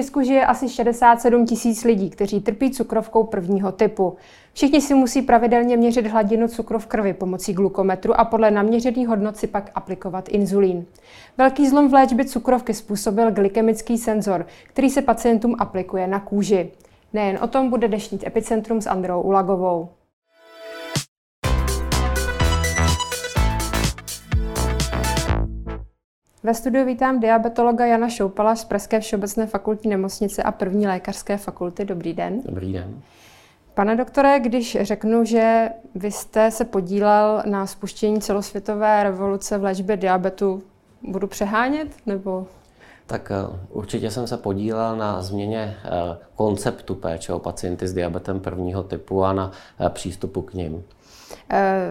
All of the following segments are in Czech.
Česku žije asi 67 tisíc lidí, kteří trpí cukrovkou prvního typu. Všichni si musí pravidelně měřit hladinu cukru v krvi pomocí glukometru a podle naměřených hodnot si pak aplikovat inzulín. Velký zlom v léčbě cukrovky způsobil glykemický senzor, který se pacientům aplikuje na kůži. Nejen o tom bude dnešní epicentrum s Androu Ulagovou. Ve studiu vítám diabetologa Jana Šoupala z Pražské všeobecné fakultní nemocnice a první lékařské fakulty. Dobrý den. Dobrý den. Pane doktore, když řeknu, že vy jste se podílel na spuštění celosvětové revoluce v léčbě diabetu, budu přehánět nebo tak eh, určitě jsem se podílel na změně eh, konceptu péče o pacienty s diabetem prvního typu a na eh, přístupu k ním.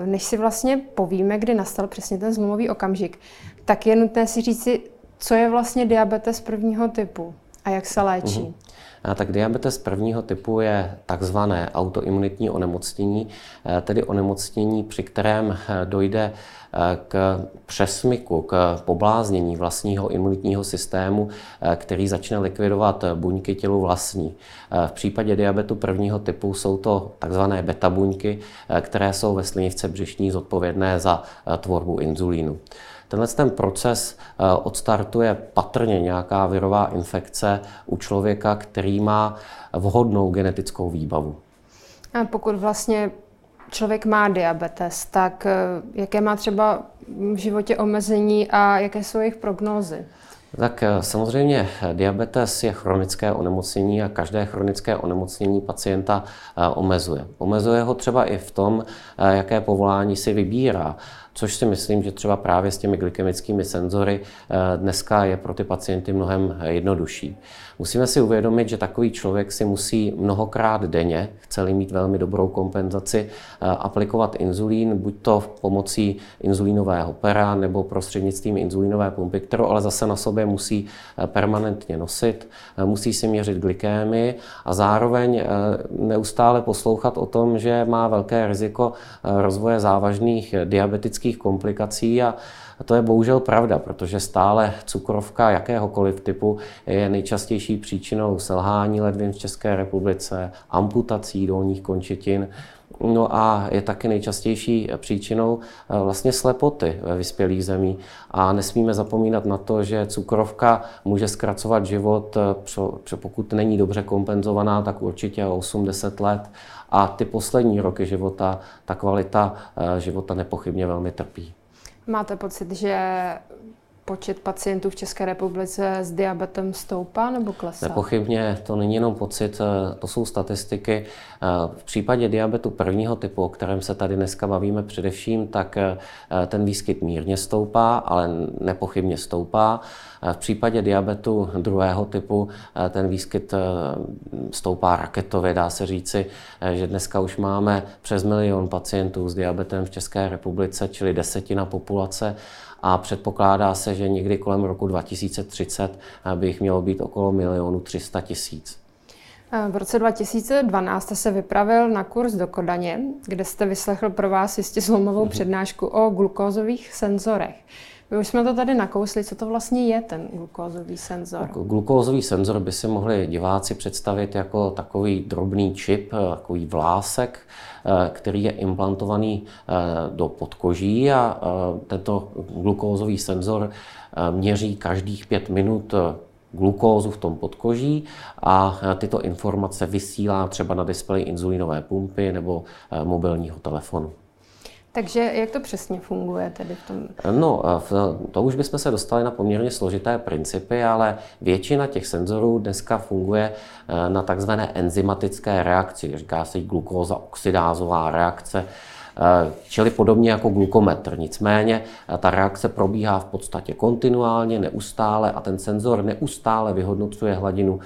Než si vlastně povíme, kdy nastal přesně ten zlomový okamžik, tak je nutné si říci, co je vlastně diabetes prvního typu a jak se léčí. Mm-hmm. Tak diabetes prvního typu je takzvané autoimunitní onemocnění, tedy onemocnění, při kterém dojde k přesmyku, k pobláznění vlastního imunitního systému, který začne likvidovat buňky tělu vlastní. V případě diabetu prvního typu jsou to takzvané beta buňky, které jsou ve slinivce břišní zodpovědné za tvorbu inzulínu. Tenhle ten proces odstartuje patrně nějaká virová infekce u člověka, který má vhodnou genetickou výbavu. A pokud vlastně člověk má diabetes, tak eh, jaké má třeba v životě omezení a jaké jsou jejich prognózy? Tak eh, samozřejmě eh, diabetes je chronické onemocnění a každé chronické onemocnění pacienta omezuje. Omezuje ho třeba i v tom, jaké povolání si vybírá což si myslím, že třeba právě s těmi glykemickými senzory eh, dneska je pro ty pacienty mnohem jednodušší. Musíme si uvědomit, že takový člověk si musí mnohokrát denně, chceli mít velmi dobrou kompenzaci, eh, aplikovat inzulín, buď to pomocí inzulínového pera nebo prostřednictvím inzulínové pumpy, kterou ale zase na sobě musí eh, permanentně nosit, musí si měřit glykémy a zároveň neustále poslouchat o tom, že má velké riziko rozvoje závažných diabetických psychických komplikací a to je bohužel pravda, protože stále cukrovka jakéhokoliv typu je nejčastější příčinou selhání ledvin v České republice, amputací dolních končetin, No a je taky nejčastější příčinou eh, vlastně slepoty ve vyspělých zemí. A nesmíme zapomínat na to, že cukrovka může zkracovat život, eh, pokud není dobře kompenzovaná, tak určitě o 8-10 let. A ty poslední roky života, ta kvalita eh, života nepochybně velmi trpí. Máte pocit, že počet pacientů v České republice s diabetem stoupá nebo klesá? Nepochybně to není jenom pocit, eh, to jsou statistiky. Eh, v případě diabetu prvního typu, o kterém se tady dneska bavíme především, tak eh, ten výskyt mírně stoupá, ale nepochybně stoupá. V případě diabetu druhého typu ten výskyt stoupá raketově, dá se říci, že dneska už máme přes milion pacientů s diabetem v České republice, čili desetina populace a předpokládá se, že někdy kolem roku 2030 by jich mělo být okolo milionu 300 tisíc. V roce 2012 jste se vypravil na kurz do Kodaně, kde jste vyslechl pro vás jistě zlomovou mm-hmm. přednášku o glukózových senzorech. My už jsme to tady nakousli, co to vlastně je ten glukózový senzor? Glukózový senzor by si mohli diváci představit jako takový drobný čip, takový vlásek, eh, který je implantovaný eh, do podkoží a eh, tento glukózový senzor měří každých pět minut glukózu v tom podkoží a tyto informace vysílá třeba na displeji inzulínové pumpy nebo mobilního telefonu. Takže jak to přesně funguje tedy v tom? No, to už bychom se dostali na poměrně složité principy, ale většina těch senzorů dneska funguje eh, na takzvané enzymatické reakci. Říká se jí glukóza oxidázová reakce, eh, čili podobně jako glukometr. Nicméně eh, ta reakce probíhá v podstatě kontinuálně, neustále a ten senzor neustále vyhodnocuje hladinu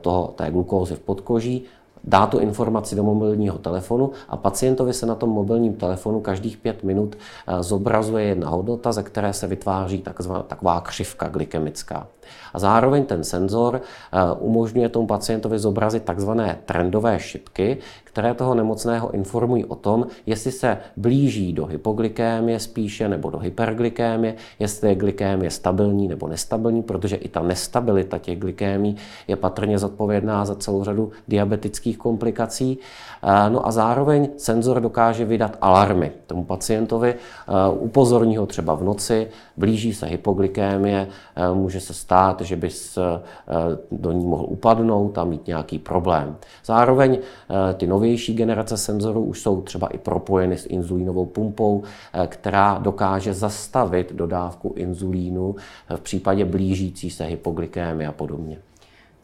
toho, té glukózy v podkoží dá tu informaci do mobilního telefonu a pacientovi se na tom mobilním telefonu každých pět minut eh, zobrazuje jedna hodnota, ze které se vytváří takzvaná, taková křivka glykemická. A zároveň ten senzor umožňuje tomu pacientovi zobrazit takzvané trendové šipky, které toho nemocného informují o tom, jestli se blíží do hypoglykémie spíše nebo do hyperglykémie, jestli je glykémie stabilní nebo nestabilní, protože i ta nestabilita těch glykémí je patrně zodpovědná za celou řadu diabetických komplikací. No a zároveň senzor dokáže vydat alarmy tomu pacientovi, upozorní ho třeba v noci, blíží se hypoglykémie, může se stát, že by do ní mohl upadnout a mít nějaký problém. Zároveň ty novější generace senzorů už jsou třeba i propojeny s inzulínovou pumpou, která dokáže zastavit dodávku inzulínu v případě blížící se hypoglykémie a podobně.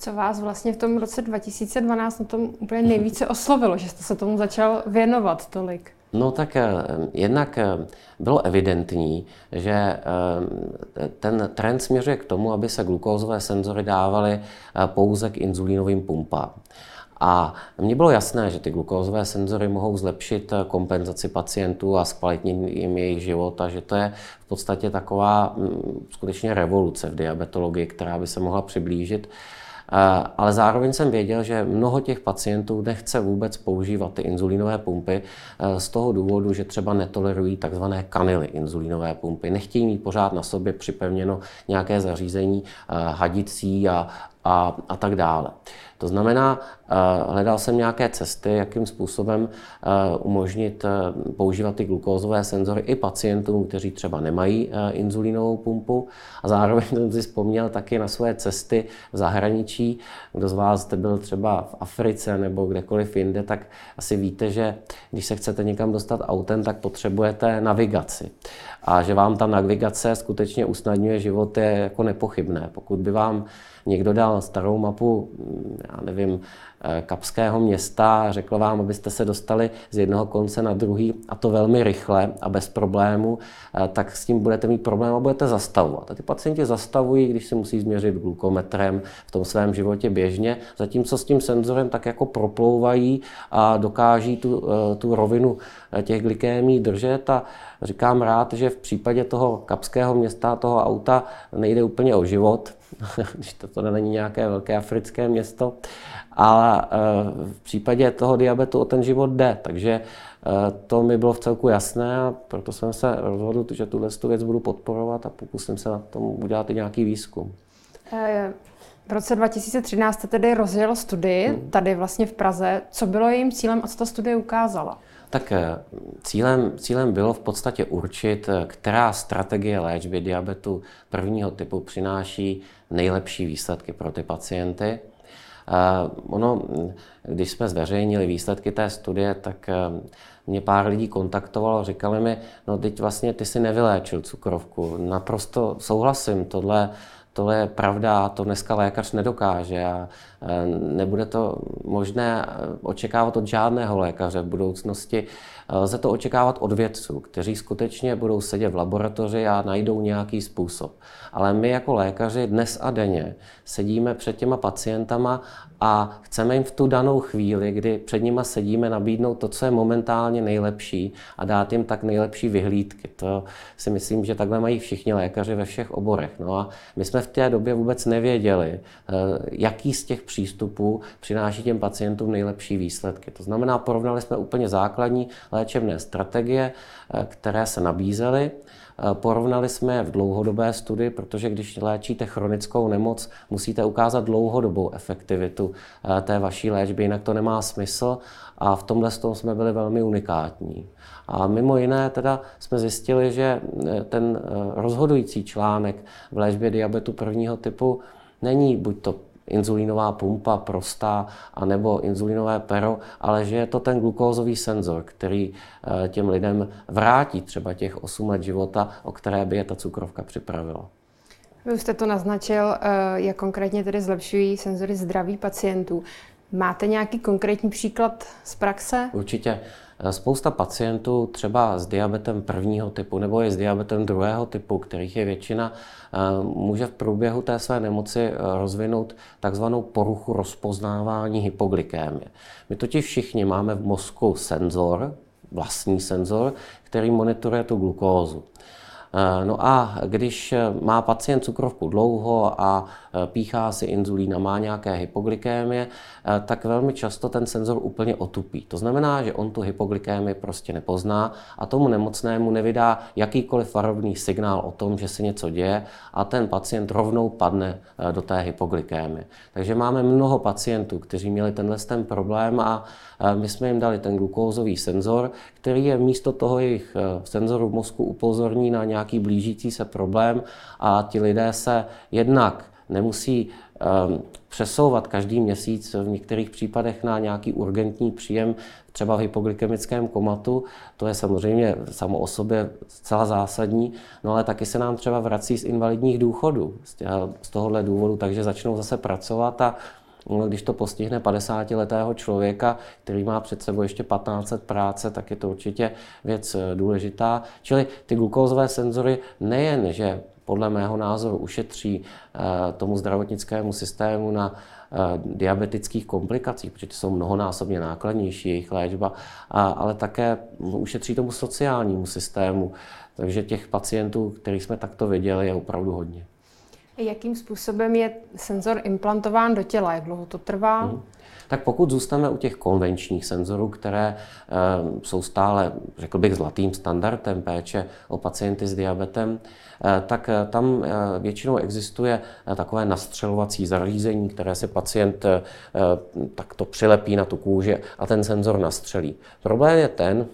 Co vás vlastně v tom roce 2012 na tom úplně nejvíce oslovilo, že jste se tomu začal věnovat tolik? No tak eh, jednak eh, bylo evidentní, že eh, ten trend směřuje k tomu, aby se glukózové senzory dávaly pouze k inzulínovým pumpám. A mně bylo jasné, že ty glukózové senzory mohou zlepšit kompenzaci pacientů a zkvalitnit jim jejich život a že to je v podstatě taková mm, skutečně revoluce v diabetologii, která by se mohla přiblížit ale zároveň jsem věděl, že mnoho těch pacientů nechce vůbec používat ty inzulínové pumpy e, z toho důvodu, že třeba netolerují takzvané kanily inzulínové pumpy. Nechtějí mít pořád na sobě připevněno nějaké zařízení e, hadicí a, a, a tak dále. To znamená, eh, hledal jsem nějaké cesty, jakým způsobem eh, umožnit eh, používat ty glukózové senzory i pacientům, kteří třeba nemají inzulínovou pumpu. A zároveň jsem si vzpomněl taky na své cesty v zahraničí. Kdo z vás jste byl třeba v Africe nebo kdekoliv jinde, tak asi víte, že když se chcete někam dostat autem, tak potřebujete navigaci. A že vám ta navigace skutečně usnadňuje život je jako nepochybné. Pokud by vám někdo dal starou mapu, mm, já nevím, eh, kapského města a řekl vám, abyste se dostali z jednoho konce na druhý a to velmi rychle a bez problému, eh, tak s tím budete mít problém a budete zastavovat. A ty pacienti zastavují, když si musí změřit glukometrem v tom svém životě běžně, zatímco s tím senzorem tak jako proplouvají a dokáží tu, eh, tu rovinu těch glykémí držet a říkám rád, že v případě toho kapského města, toho auta nejde úplně o život, když to, to není nějaké velké africké město, ale v případě toho diabetu o ten život jde, takže eh, to mi bylo v celku jasné a proto jsem se rozhodl, že tuhle věc budu podporovat a pokusím se na tom udělat i nějaký výzkum. Eh, v roce 2013 jste tedy rozjel studii hmm. tady vlastně v Praze. Co bylo jejím cílem a co ta studie ukázala? Tak eh, cílem, cílem bylo v podstatě určit, která strategie léčby diabetu prvního typu přináší nejlepší výsledky pro ty pacienty. Ono, když jsme zveřejnili výsledky té studie, tak uh, mě pár lidí kontaktovalo, říkali mi, no teď vlastně ty si nevyléčil cukrovku. Naprosto souhlasím, tohle tohle je pravda, to dneska lékař nedokáže a e, nebude to možné očekávat od žádného lékaře v budoucnosti. E, lze to očekávat od vědců, kteří skutečně budou sedět v laboratoři a najdou nějaký způsob. Ale my jako lékaři dnes a denně sedíme před těma pacientama a chceme jim v tu danou chvíli, kdy před nima sedíme, nabídnout to, co je momentálně nejlepší a dát jim tak nejlepší vyhlídky. To si myslím, že takhle mají všichni lékaři ve všech oborech. No a my jsme v té době vůbec nevěděli, eh, jaký z těch přístupů přináší těm pacientům nejlepší výsledky. To znamená, porovnali jsme úplně základní léčebné strategie, eh, které se nabízely. Eh, porovnali jsme je v dlouhodobé studii, protože když léčíte chronickou nemoc, musíte ukázat dlouhodobou efektivitu té vaší léčby, jinak to nemá smysl a v tomhle tom jsme byli velmi unikátní. A mimo jiné teda jsme zjistili, že eh, ten eh, rozhodující článek v léčbě diabetu prvního typu není buď to inzulínová pumpa prostá, anebo inzulínové pero, ale že je to ten glukózový senzor, který eh, těm lidem vrátí třeba těch 8 let života, o které by je ta cukrovka připravila. Vy už jste to naznačil, jak konkrétně tedy zlepšují senzory zdraví pacientů. Máte nějaký konkrétní příklad z praxe? Určitě. Spousta pacientů třeba s diabetem prvního typu nebo i s diabetem druhého typu, kterých je většina, eh, může v průběhu té své nemoci eh, rozvinout takzvanou poruchu rozpoznávání hypoglykémie. My totiž všichni máme v mozku senzor, vlastní senzor, který monitoruje tu glukózu. No a když má pacient cukrovku dlouho a píchá si inzulín a má nějaké hypoglykémie, tak velmi často ten senzor úplně otupí. To znamená, že on tu hypoglykémii prostě nepozná a tomu nemocnému nevydá jakýkoliv varovný signál o tom, že se něco děje a ten pacient rovnou padne do té hypoglykémie. Takže máme mnoho pacientů, kteří měli tenhle ten problém a my jsme jim dali ten glukózový senzor, který je místo toho jejich eh, senzoru v mozku upozorní na nějaký blížící se problém a ti lidé se jednak nemusí ehm, přesouvat každý měsíc v některých případech na nějaký urgentní příjem, třeba v hypoglykemickém komatu. To je samozřejmě samo o sobě zcela zásadní, no ale taky se nám třeba vrací z invalidních důchodů z tohohle důvodu, takže začnou zase pracovat a No, když to postihne 50-letého člověka, který má před sebou ještě 15 let práce, tak je to určitě věc eh, důležitá. Čili ty glukózové senzory nejen, že podle mého názoru ušetří eh, tomu zdravotnickému systému na eh, diabetických komplikacích, protože ty jsou mnohonásobně nákladnější, jejich léčba, ale také ušetří tomu sociálnímu systému. Takže těch pacientů, kterých jsme takto viděli, je opravdu hodně. Jakým způsobem je senzor implantován do těla? Jak dlouho to trvá? Hmm. Tak pokud zůstaneme u těch konvenčních senzorů, které e, jsou stále, řekl bych, zlatým standardem péče o pacienty s diabetem, e, tak e, tam e, většinou existuje e, takové nastřelovací zařízení, které se pacient e, takto přilepí na tu kůži a ten senzor nastřelí. Problém je ten,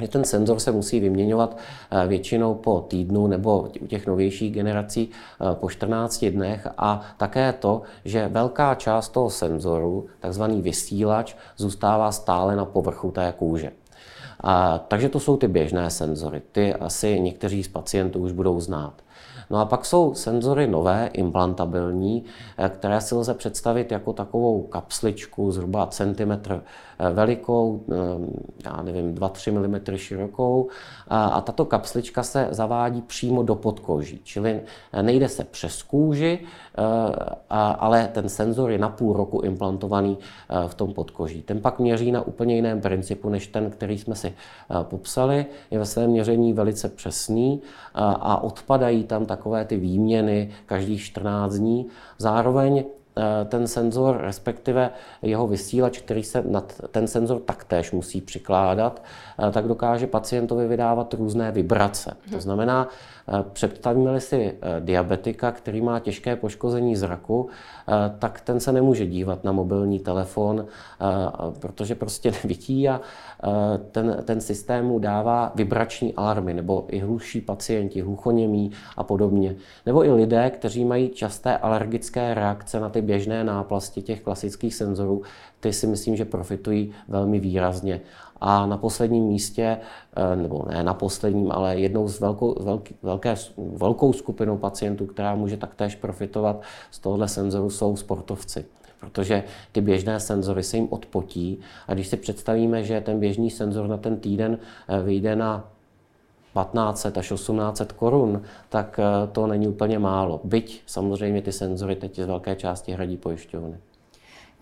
že ten senzor se musí vyměňovat eh, většinou po týdnu nebo u těch novějších generací eh, po 14 dnech a také to, že velká část toho senzoru, takzvaný vysílač, zůstává stále na povrchu té kůže. A, takže to jsou ty běžné senzory. Ty asi někteří z pacientů už budou znát. No a pak jsou senzory nové, implantabilní, eh, které si lze představit jako takovou kapsličku zhruba centimetr eh, velikou, eh, já nevím, 2-3 mm širokou a tato kapslička se zavádí přímo do podkoží, čili nejde se přes kůži, ale ten senzor je na půl roku implantovaný v tom podkoží. Ten pak měří na úplně jiném principu, než ten, který jsme si popsali. Je ve svém měření velice přesný a odpadají tam takové ty výměny každých 14 dní. Zároveň ten senzor, respektive jeho vysílač, který se na ten senzor taktéž musí přikládat, eh, tak dokáže pacientovi vydávat různé vibrace. To znamená, eh, představíme-li si diabetika, který má těžké poškození zraku, tak ten se nemůže dívat na mobilní telefon, protože prostě nevidí a ten, ten systém mu dává vibrační alarmy, nebo i hluší pacienti, hluchoněmí a podobně. Nebo i lidé, kteří mají časté alergické reakce na ty běžné náplasti těch klasických senzorů, ty si myslím, že profitují velmi výrazně. A na posledním místě, eh, nebo ne na posledním, ale jednou z velkou, velký, velké, velkou skupinou pacientů, která může taktéž profitovat z tohohle senzoru, jsou sportovci protože ty běžné senzory se jim odpotí a když si představíme, že ten běžný senzor na ten týden eh, vyjde na 1500 až 1800 korun, tak eh, to není úplně málo. Byť samozřejmě ty senzory teď z velké části hradí pojišťovny.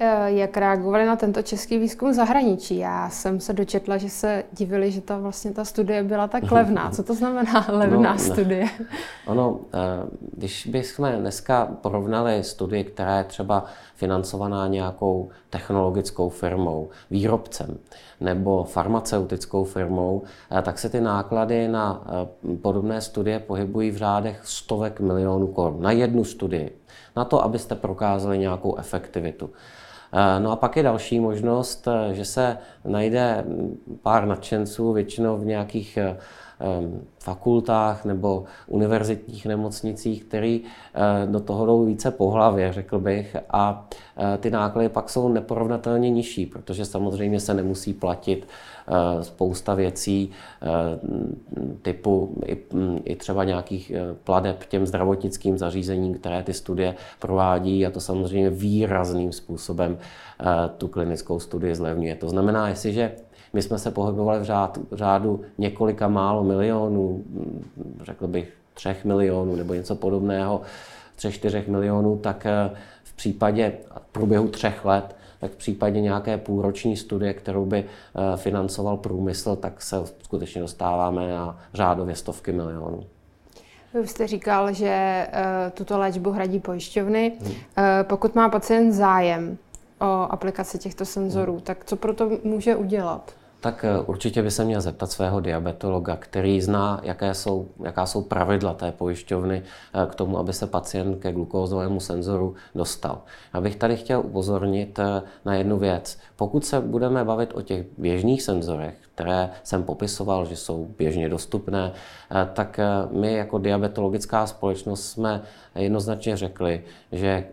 Eh, jak reagovali na tento český výzkum zahraničí? Já jsem se dočetla, že se divili, že ta vlastně ta studie byla tak levná. Co to znamená levná no, studie? Ono, eh, když bychom dneska porovnali studii, která je třeba financovaná nějakou technologickou firmou, výrobcem nebo farmaceutickou firmou, eh, tak se ty náklady na podobné studie pohybují v řádech stovek milionů korun na jednu studii. Na to, abyste prokázali nějakou efektivitu. Eh, no a pak je další možnost, eh, že se najde pár nadšenců, většinou v nějakých eh, fakultách nebo univerzitních nemocnicích, který do toho jdou více po hlavě, řekl bych, a ty náklady pak jsou neporovnatelně nižší, protože samozřejmě se nemusí platit Eh, spousta věcí eh, typu i, i třeba nějakých eh, pladeb těm zdravotnickým zařízením, které ty studie provádí a to samozřejmě výrazným způsobem tu klinickou studii zlevňuje. To znamená, jestliže my jsme se pohybovali v řádu, v řádu několika málo milionů, řekl bych třech milionů nebo něco podobného, třech, čtyřech milionů, tak v případě v průběhu třech let tak v případě nějaké půlroční studie, kterou by eh, financoval průmysl, tak se skutečně dostáváme na řádově stovky milionů. Vy jste říkal, že tuto léčbu hradí pojišťovny. Hmm. Pokud má pacient zájem o aplikaci těchto senzorů, hmm. tak co pro to může udělat? Tak eh, určitě by se měl zeptat svého diabetologa, který zná, jaké jsou, jaká jsou pravidla té pojišťovny eh, k tomu, aby se pacient ke glukózovému senzoru dostal. Já bych tady chtěl upozornit eh, na jednu věc. Pokud se budeme bavit o těch běžných senzorech, které jsem popisoval, že jsou běžně dostupné, tak my jako diabetologická společnost jsme jednoznačně řekli, že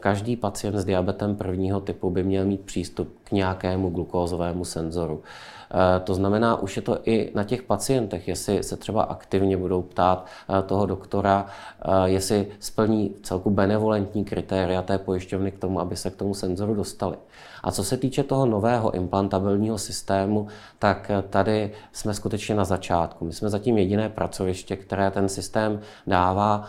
každý pacient s diabetem prvního typu by měl mít přístup k nějakému glukózovému senzoru. Eh, to znamená, už je to i na těch pacientech, jestli se třeba aktivně budou ptát eh, toho doktora, eh, jestli splní celku benevolentní kritéria té pojišťovny k tomu, aby se k tomu senzoru dostali. A co se týče toho nového implantabilního systému, tak tady jsme skutečně na začátku. My jsme zatím jediné pracoviště, které ten systém dává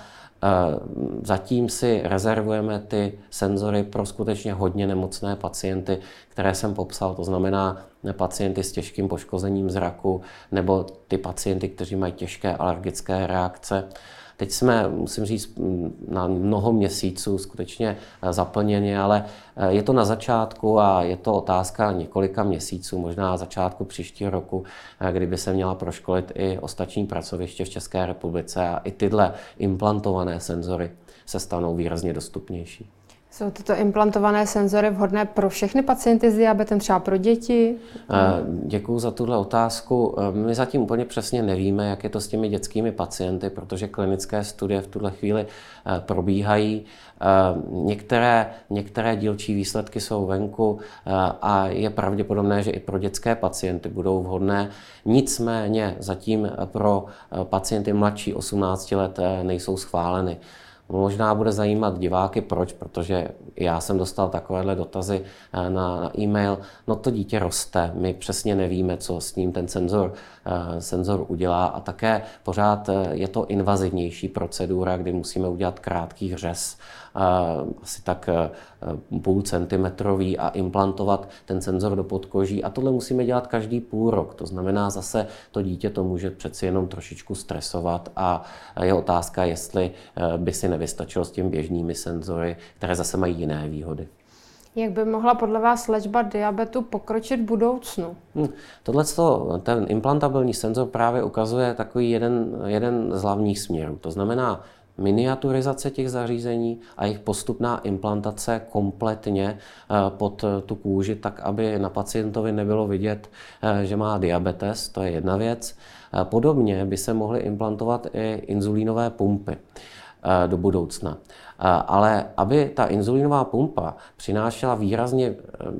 Zatím si rezervujeme ty senzory pro skutečně hodně nemocné pacienty, které jsem popsal, to znamená pacienty s těžkým poškozením zraku nebo ty pacienty, kteří mají těžké alergické reakce. Teď jsme, musím říct, na mnoho měsíců skutečně zaplněni, ale eh, je to na začátku a je to otázka několika měsíců, možná začátku příštího roku, eh, kdyby se měla proškolit i ostatní pracoviště v České republice a i tyhle implantované senzory se stanou výrazně dostupnější. Jsou tyto implantované senzory vhodné pro všechny pacienty s diabetem, třeba pro děti? Eh, Děkuji za tuhle otázku. Eh, my zatím úplně přesně nevíme, jak je to s těmi dětskými pacienty, protože klinické studie v tuhle chvíli eh, probíhají. Některé, některé dílčí výsledky jsou venku a je pravděpodobné, že i pro dětské pacienty budou vhodné. Nicméně zatím pro pacienty mladší 18 let nejsou schváleny. Možná bude zajímat diváky, proč, protože já jsem dostal takovéhle dotazy eh, na e-mail. No to dítě roste, my přesně nevíme, co s ním ten senzor, eh, senzor udělá a také pořád eh, je to invazivnější procedura, kdy musíme udělat krátký řez asi tak půl centimetrový a implantovat ten senzor do podkoží. A tohle musíme dělat každý půl rok. To znamená zase to dítě to může přeci jenom trošičku stresovat a je otázka, jestli by si nevystačilo s těmi běžnými senzory, které zase mají jiné výhody. Jak by mohla podle vás léčba diabetu pokročit v budoucnu? Hmm. Tohle ten implantabilní senzor právě ukazuje takový jeden, jeden z hlavních směrů. To znamená, miniaturizace těch zařízení a jejich postupná implantace kompletně eh, pod eh, tu kůži, tak aby na pacientovi nebylo vidět, eh, že má diabetes, to je jedna věc. Podobně by se mohly implantovat i inzulínové pumpy do budoucna. Ale aby ta inzulínová pumpa přinášela výrazně,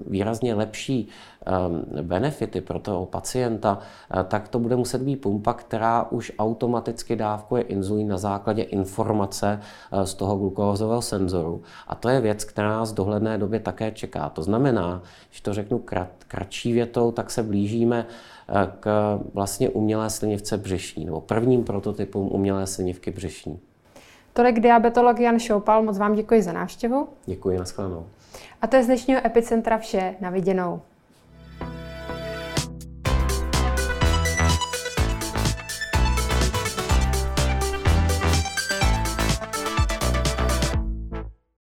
výrazně lepší Ehm, benefity pro toho pacienta, eh, tak to bude muset být pumpa, která už automaticky dávkuje inzulín na základě informace eh, z toho glukózového senzoru. A to je věc, která nás v dohledné době také čeká. To znamená, když to řeknu krat, kratší větou, tak se blížíme eh, k vlastně umělé slinivce břešní, nebo prvním prototypům umělé slinivky břešní. Tolik diabetolog Jan Šoupal, moc vám děkuji za návštěvu. Děkuji, nashledanou. A to je z dnešního Epicentra vše. Na viděnou.